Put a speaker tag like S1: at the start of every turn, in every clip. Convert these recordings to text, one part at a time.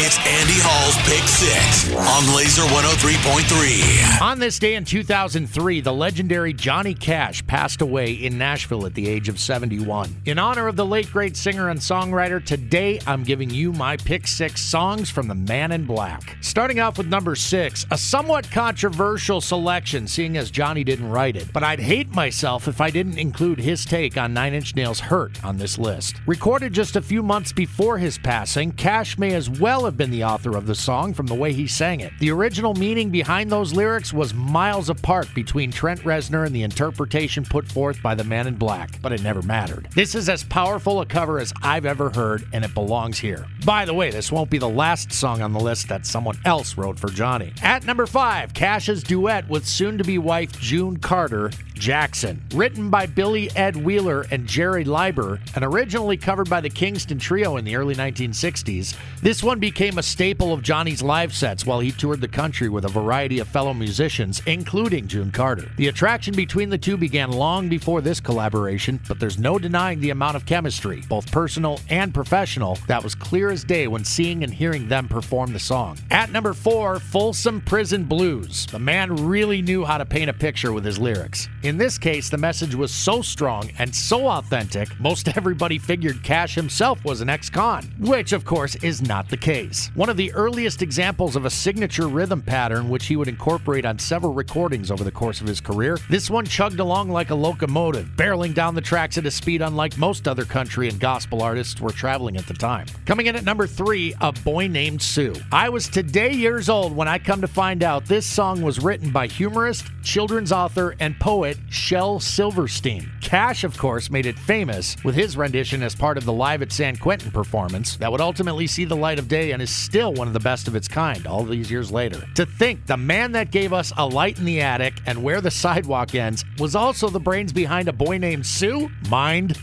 S1: It's Andy Hall's Pick Six on Laser 103.3.
S2: On this day in 2003, the legendary Johnny Cash passed away in Nashville at the age of 71. In honor of the late great singer and songwriter, today I'm giving you my Pick Six songs from the Man in Black. Starting off with number six, a somewhat controversial selection, seeing as Johnny didn't write it. But I'd hate myself if I didn't include his take on Nine Inch Nails' Hurt on this list. Recorded just a few months before his passing, Cash may as well have been the author of the song from the way he sang it. The original meaning behind those lyrics was miles apart between Trent Reznor and the interpretation put forth by the Man in Black, but it never mattered. This is as powerful a cover as I've ever heard, and it belongs here. By the way, this won't be the last song on the list that someone else wrote for Johnny. At number five, Cash's duet with soon to be wife June Carter, Jackson. Written by Billy Edd Wheeler and Jerry Leiber, and originally covered by the Kingston Trio in the early 1960s, this one became a staple of Johnny's live sets while he toured the country with a variety of fellow musicians, including June Carter. The attraction between the two began long before this collaboration, but there's no denying the amount of chemistry, both personal and professional, that was clear as day when seeing and hearing them perform the song. At number four, Folsom Prison Blues. The man really knew how to paint a picture with his lyrics. In this case, the message was so strong and so authentic, most everybody figured Cash himself was an ex con, which of course is not the case. One of the earliest examples of a signature rhythm pattern which he would incorporate on several recordings over the course of his career, this one chugged along like a locomotive, barreling down the tracks at a speed unlike most other country and gospel artists were traveling at the time. Coming in at number three, A Boy Named Sue. I was today years old when I come to find out this song was written by humorist, children's author, and poet Shel Silverstein. Cash, of course, made it famous with his rendition as part of the Live at San Quentin performance that would ultimately see the light of day and is still one of the best of its kind all these years later. To think the man that gave us A Light in the Attic and Where the Sidewalk Ends was also the brains behind A Boy Named Sue? Mind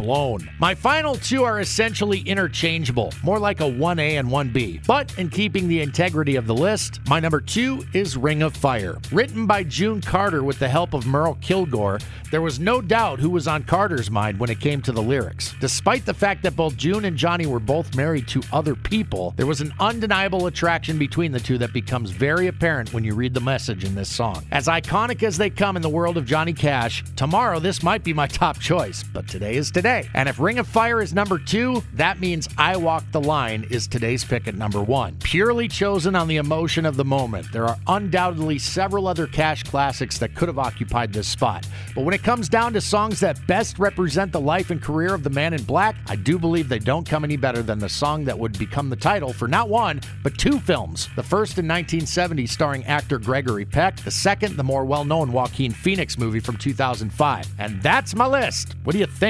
S2: blown. My final two are essentially interchangeable, more like a 1A and 1B. But in keeping the integrity of the list, my number two is Ring of Fire. Written by June Carter with the help of Merle Kilgore, there was no doubt who was on Carter's mind when it came to the lyrics. Despite the fact that both June and Johnny were both married to other people, there was an undeniable attraction between the two that becomes very apparent when you read the message in this song. As iconic as they come in the world of Johnny Cash, tomorrow this might be my top choice, but today is today. And if Ring of Fire is number two, that means I Walk the Line is today's pick at number one. Purely chosen on the emotion of the moment. There are undoubtedly several other Cash classics that could have occupied this spot. But when it comes down to songs that best represent the life and career of the man in black, I do believe they don't come any better than the song that would become the title for not one, but two films. The first in 1970, starring actor Gregory Peck. The second, the more well known Joaquin Phoenix movie from 2005. And that's my list. What do you think?